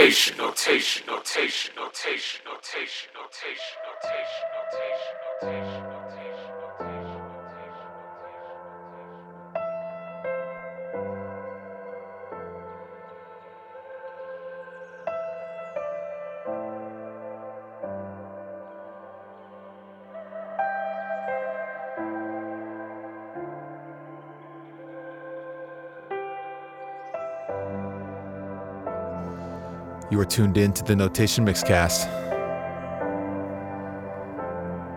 notation, notation, notation, notation, notation, notation, notation, notation, notation. Tuned in to the Notation Mixcast.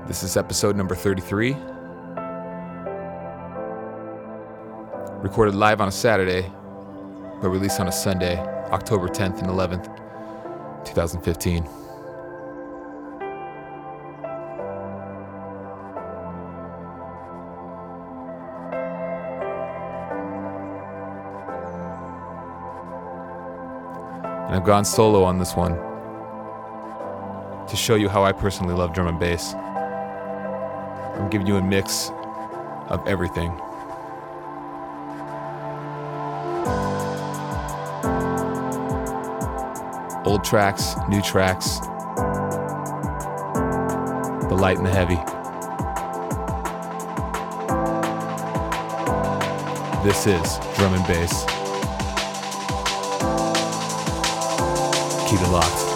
This is episode number 33. Recorded live on a Saturday, but released on a Sunday, October 10th and 11th, 2015. I've gone solo on this one to show you how I personally love drum and bass. I'm giving you a mix of everything. Old tracks, new tracks, the light and the heavy. This is drum and bass. Keep it.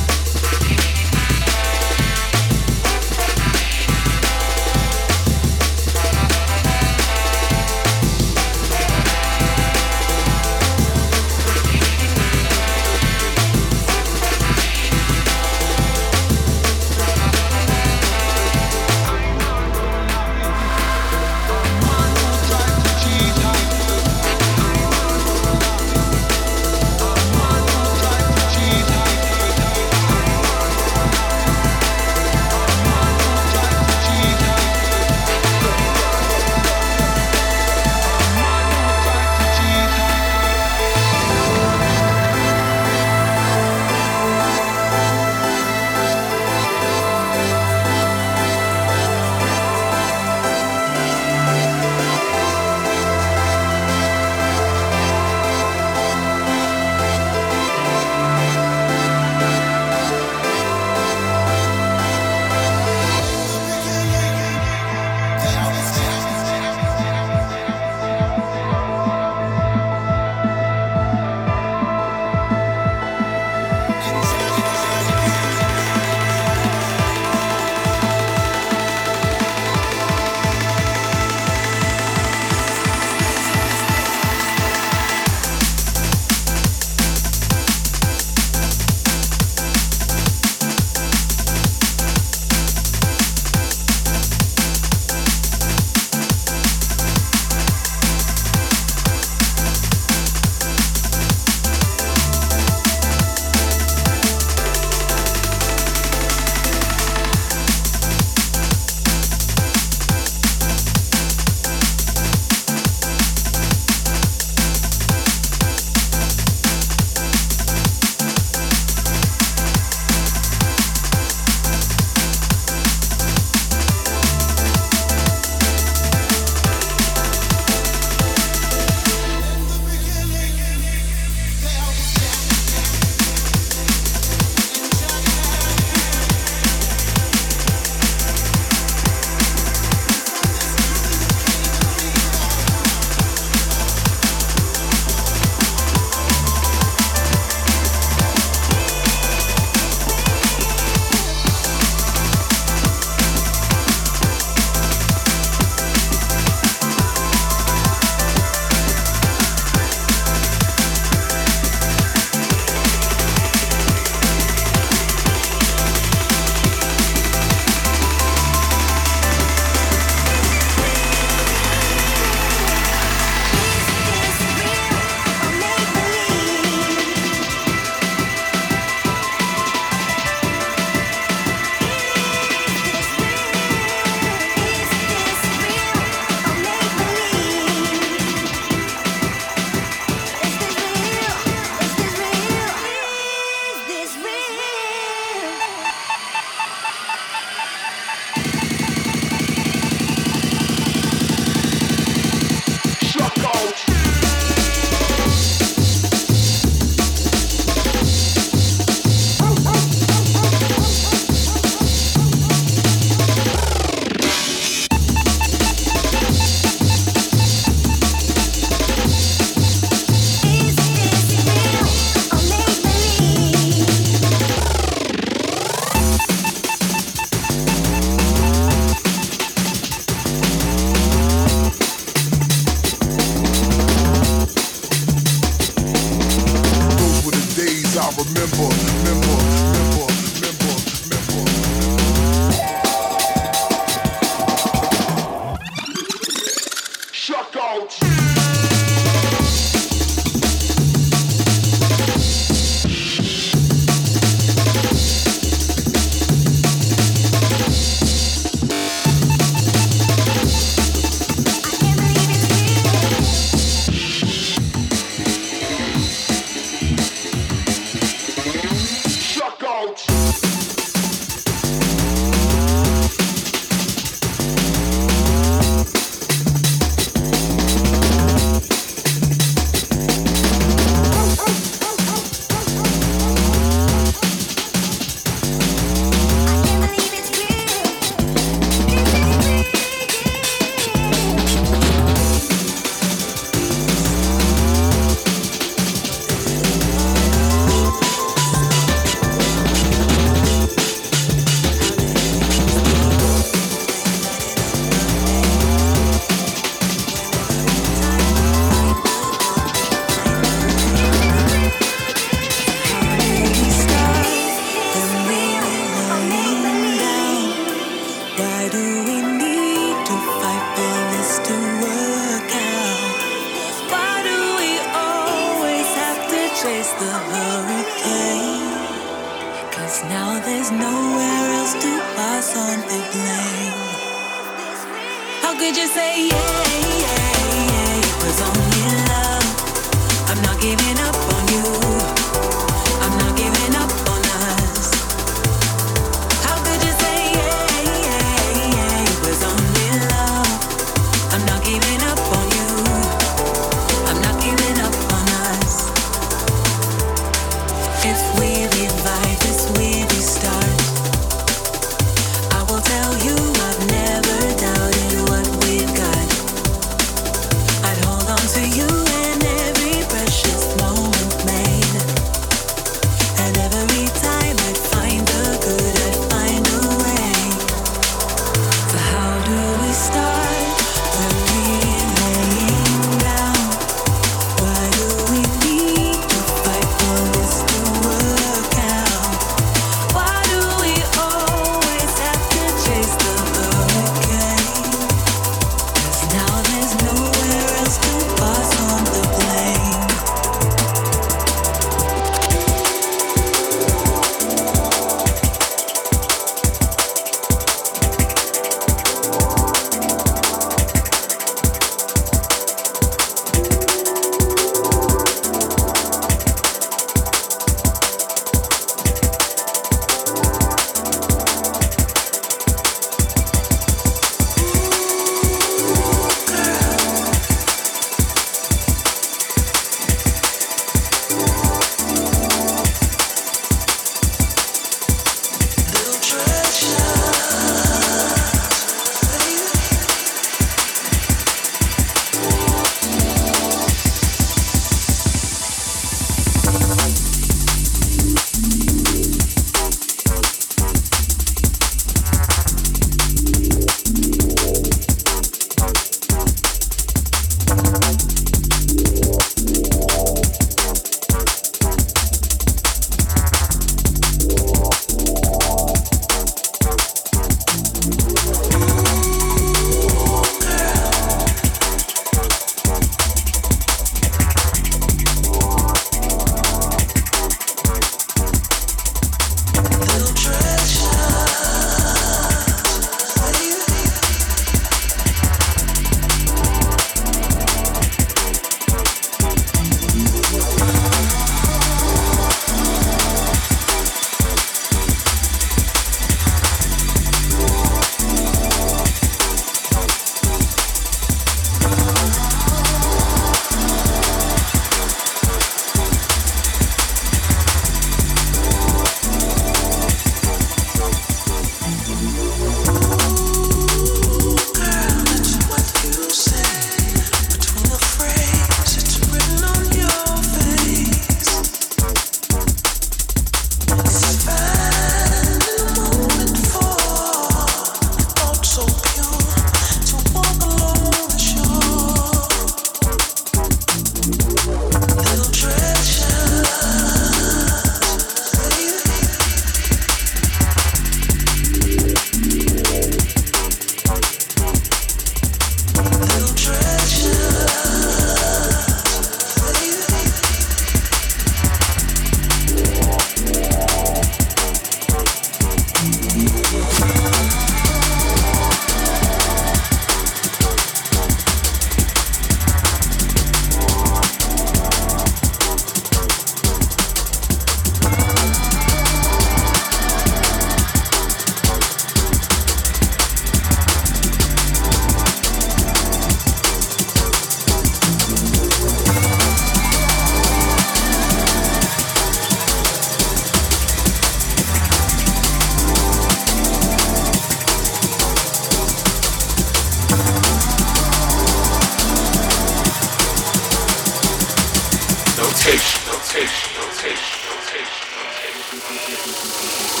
Notation, notation, notation, notation.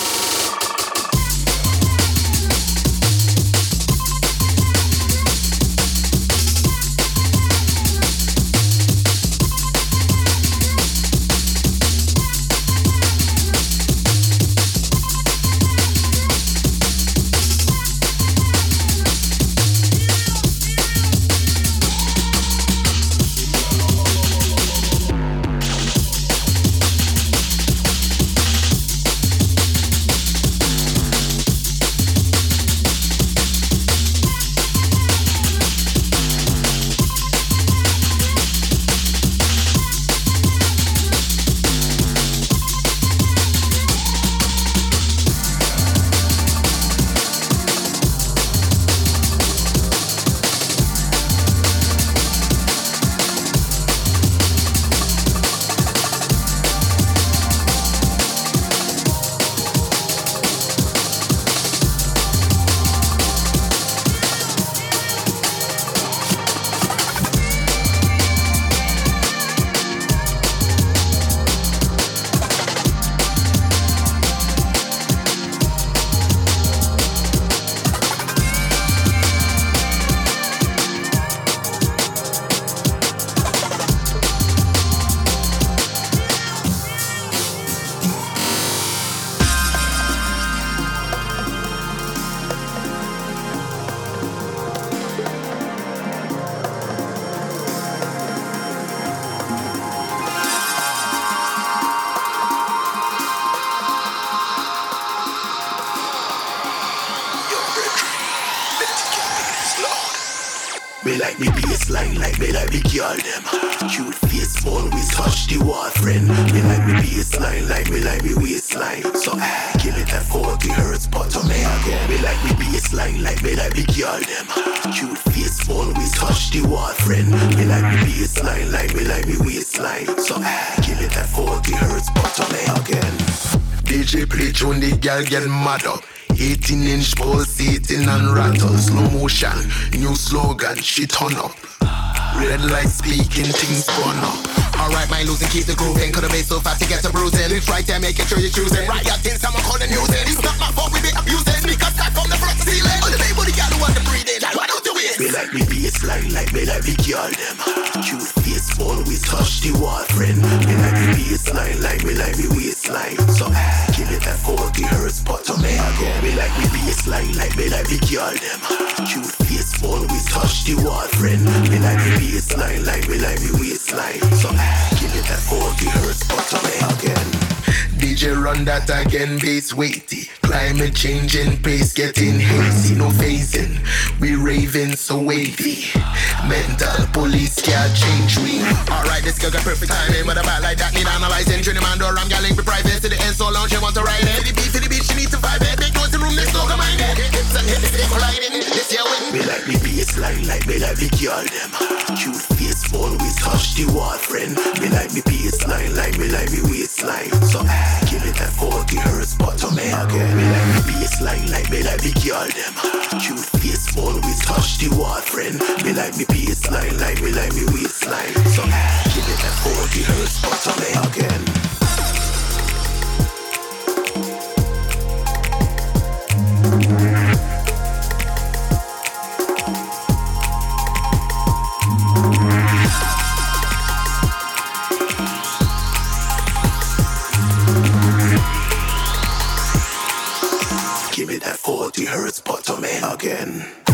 Like me baseline, like me like me girl them. Cute face always touch the wall, friend. Me like me baseline, like me like me waistline. So ah, give it that 40 hertz, but to me again. Me like me baseline, like me like me girl them. Cute face always touch the wall, friend. Me like me baseline, like me like me waistline. So ah, give it that 40 hertz, but to me again. DJ play tune, the girl get mad up. 18 inch pulsating and rattle, slow motion, new slogan, she turn up. Red light speaking, things burn up. Alright, mind losing, keep the grooving. Could have been so fast to get to bruising. It's right there, making sure you're choosing. Right, things I'm calling using. It's not my fault, we it? Me like me baseline, like me like me girl them. Cute face always touch the wall, friend. Me like me baseline, like me like me waistline. So ah, give it that 40 hertz, but to me. Me like me baseline, like me like me girl them. Cute face always touch the wall, friend. Me like me baseline, like me like me waistline. So ah, give it that 40 hertz, but to me again. DJ run that again, bass weighty. Climate changing, pace getting hazy, no phasing. We raving so wavy. Mental police can't change me. Alright, this girl got perfect timing, but about like that need analyzing. Trinity man door, I'm galling for private to the end so long she want to ride it. The beat to the beat, she need to vibe it. Make noise in room, next door, come mind it. Hips and hips, they colliding. This year win. Me like me baseline, like me like me girl them. Cute face always touch the wall, friend. Me like me baseline, like me like me waistline. Me again. Me like me baseline, like me like me girl them. Cute face always touch the wall, friend. Me like me baseline, like me like me waistline. So give it that 40 hertz, but me again. 60 hertz bottom end again.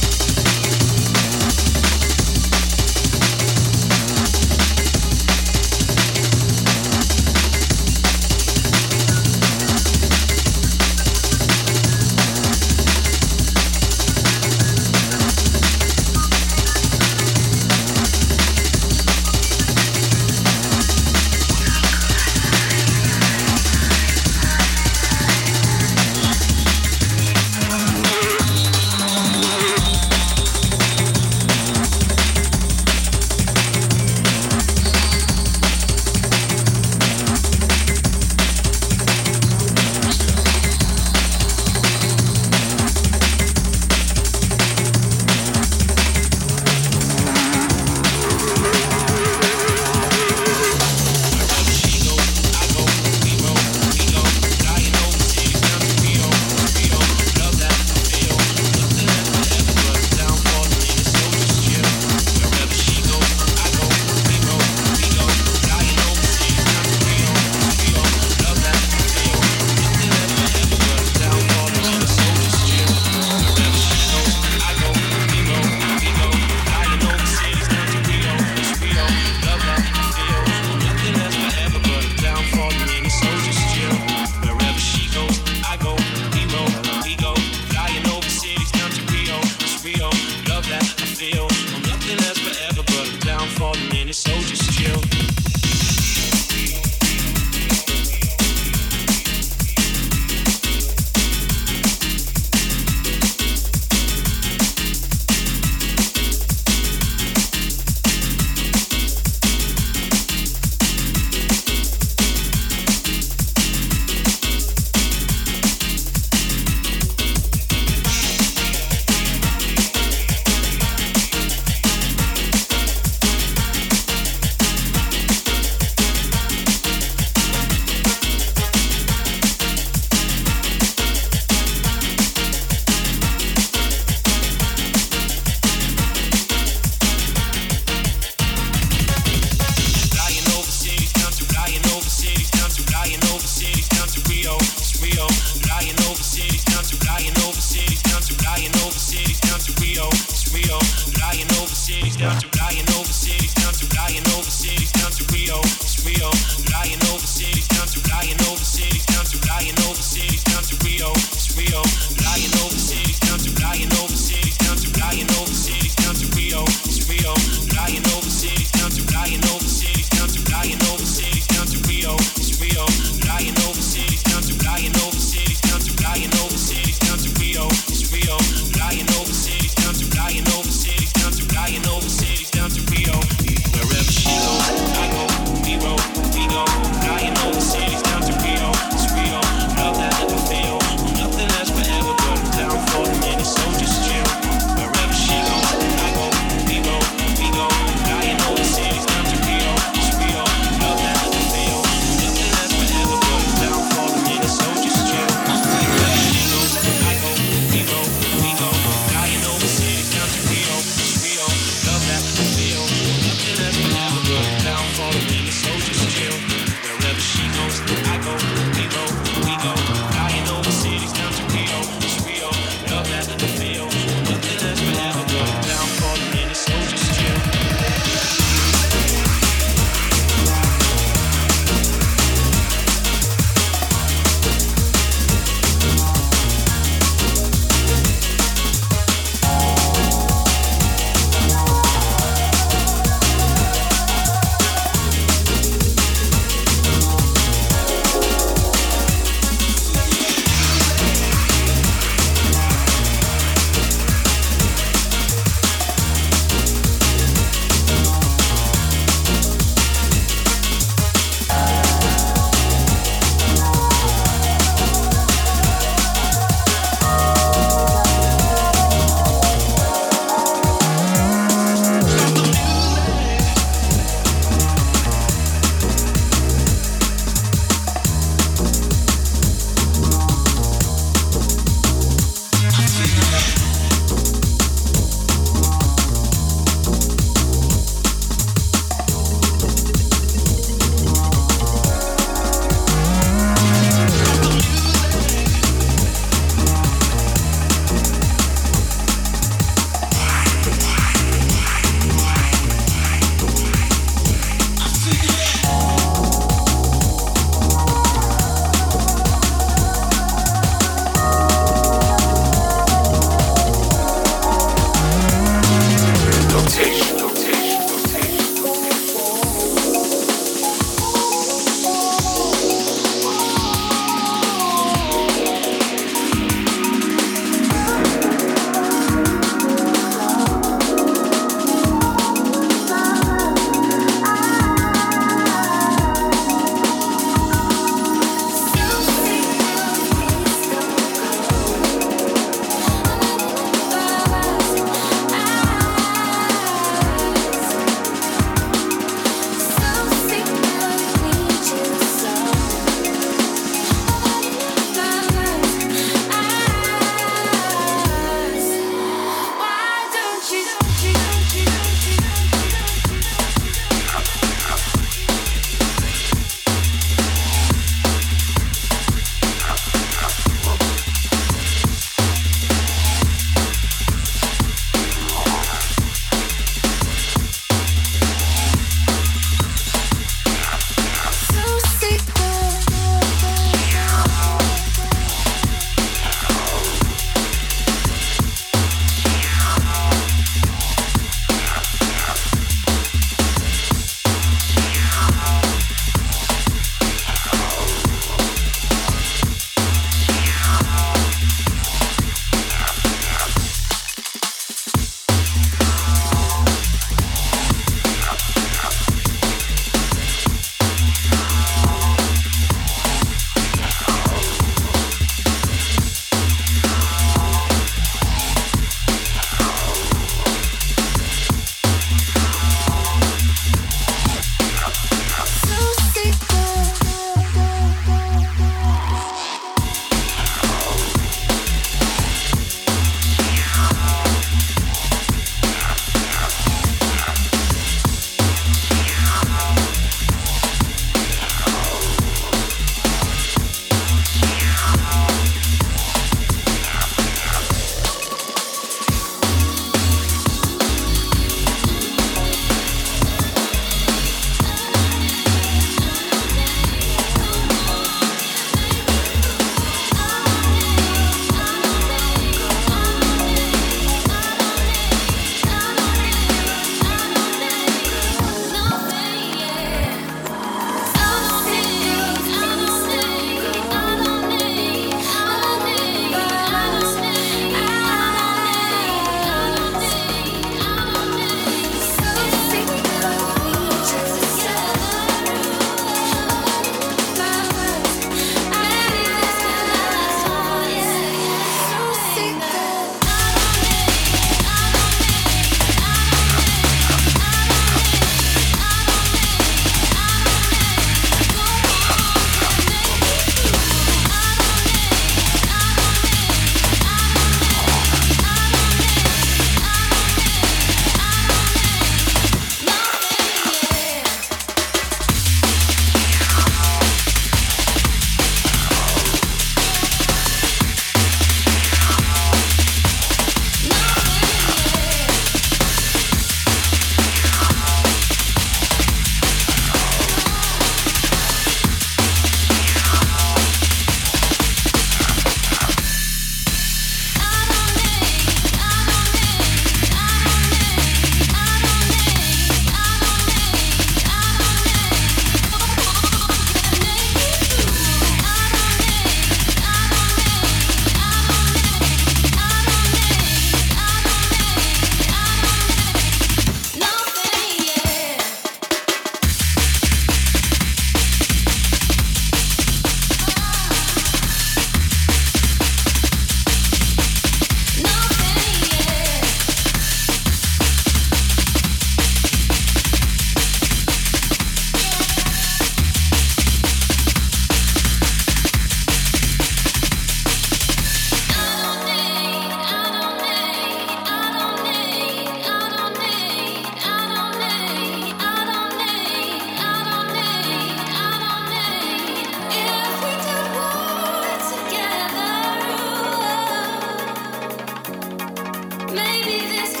Maybe this.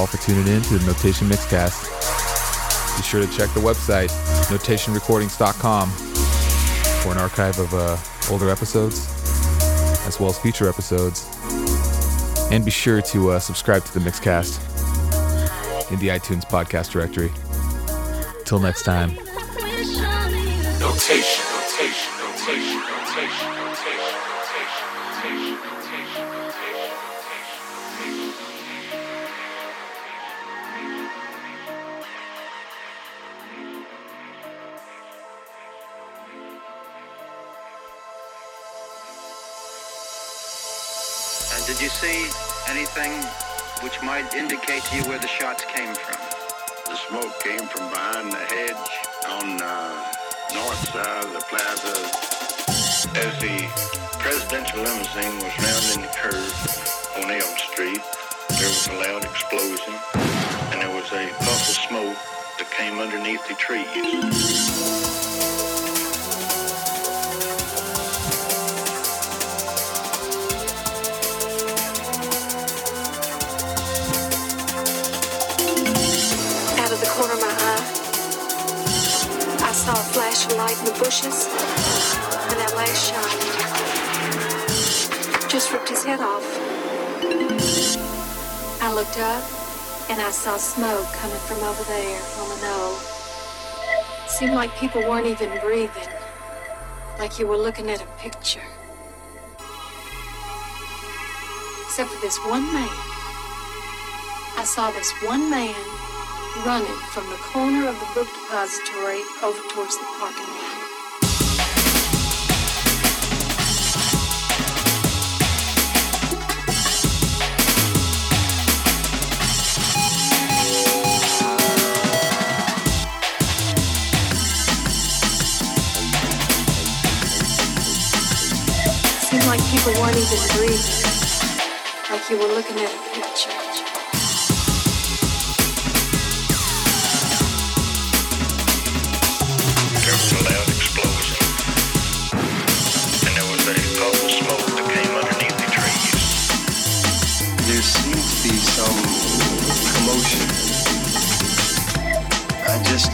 All for tuning in to the Notation Mixcast. Be sure to check the website, notationrecordings.com, for an archive of uh, older episodes, as well as future episodes. And be sure to uh, subscribe to the Mixcast in the iTunes podcast directory. Till next time. Notation, notation, notation, see anything which might indicate to you where the shots came from? The smoke came from behind the hedge on the north side of the plaza. As the presidential limousine was rounding the curve on Elm Street, there was a loud explosion, and there was a puff of smoke that came underneath the trees. Saw a flash of light in the bushes, and that last shot just ripped his head off. I looked up, and I saw smoke coming from over there on the knoll. Seemed like people weren't even breathing, like you were looking at a picture. Except for this one man. I saw this one man running from the corner of the book depository over towards the parking lot. Seemed like people weren't even breathing, like you were looking at a picture.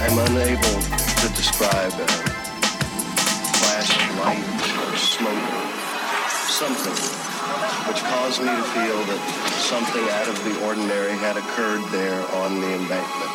I just am unable to describe a flash of light or smoke, something which caused me to feel that something out of the ordinary had occurred there on the embankment.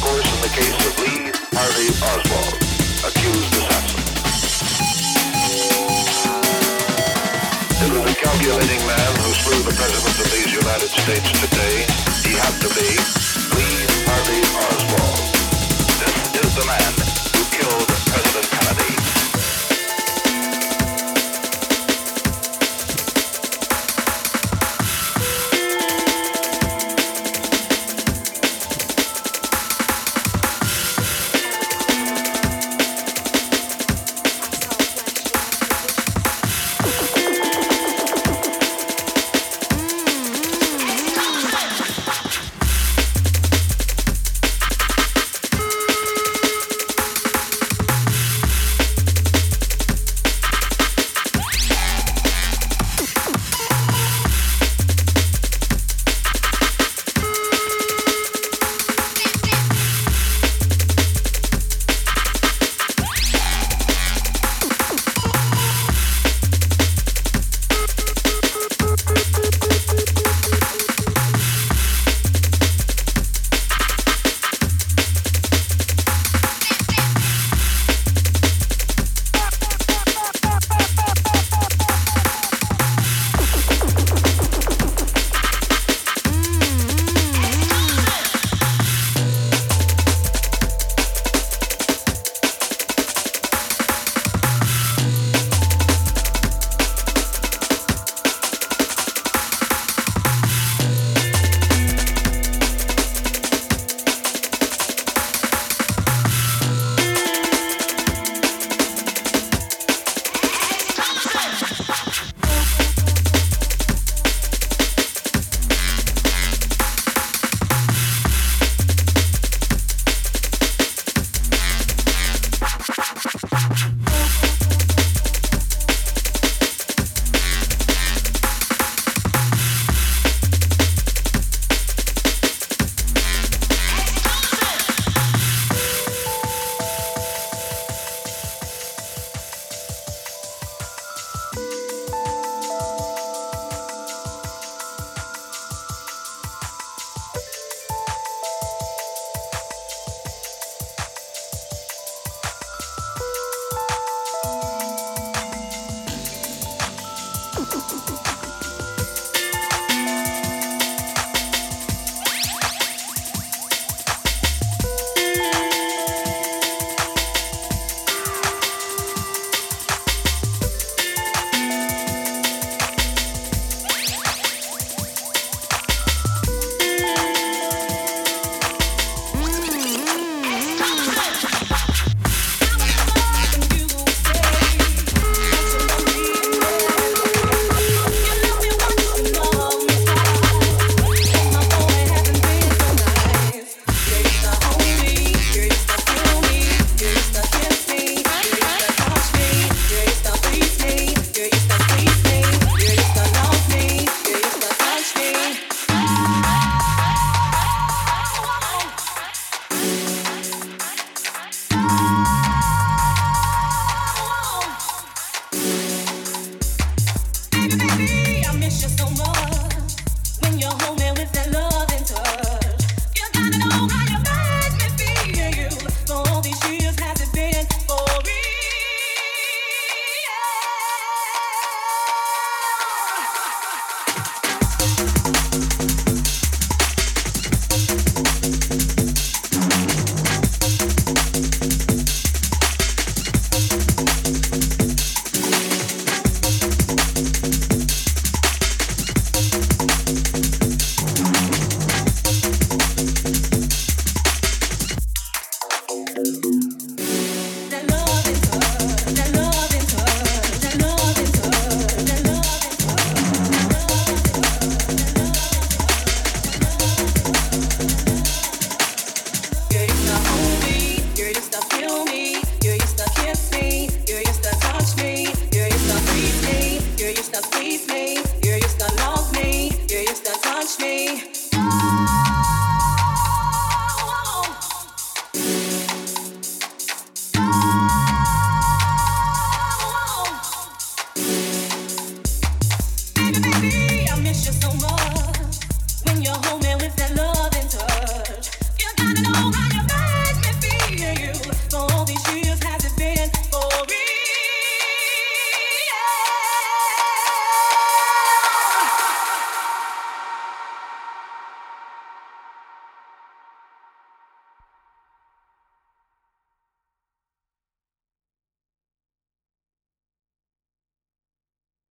Course in the case of Lee Harvey Oswald, accused assassin. It was a calculating man who slew the president of these United States today. He had to be Lee Harvey Oswald. This is the man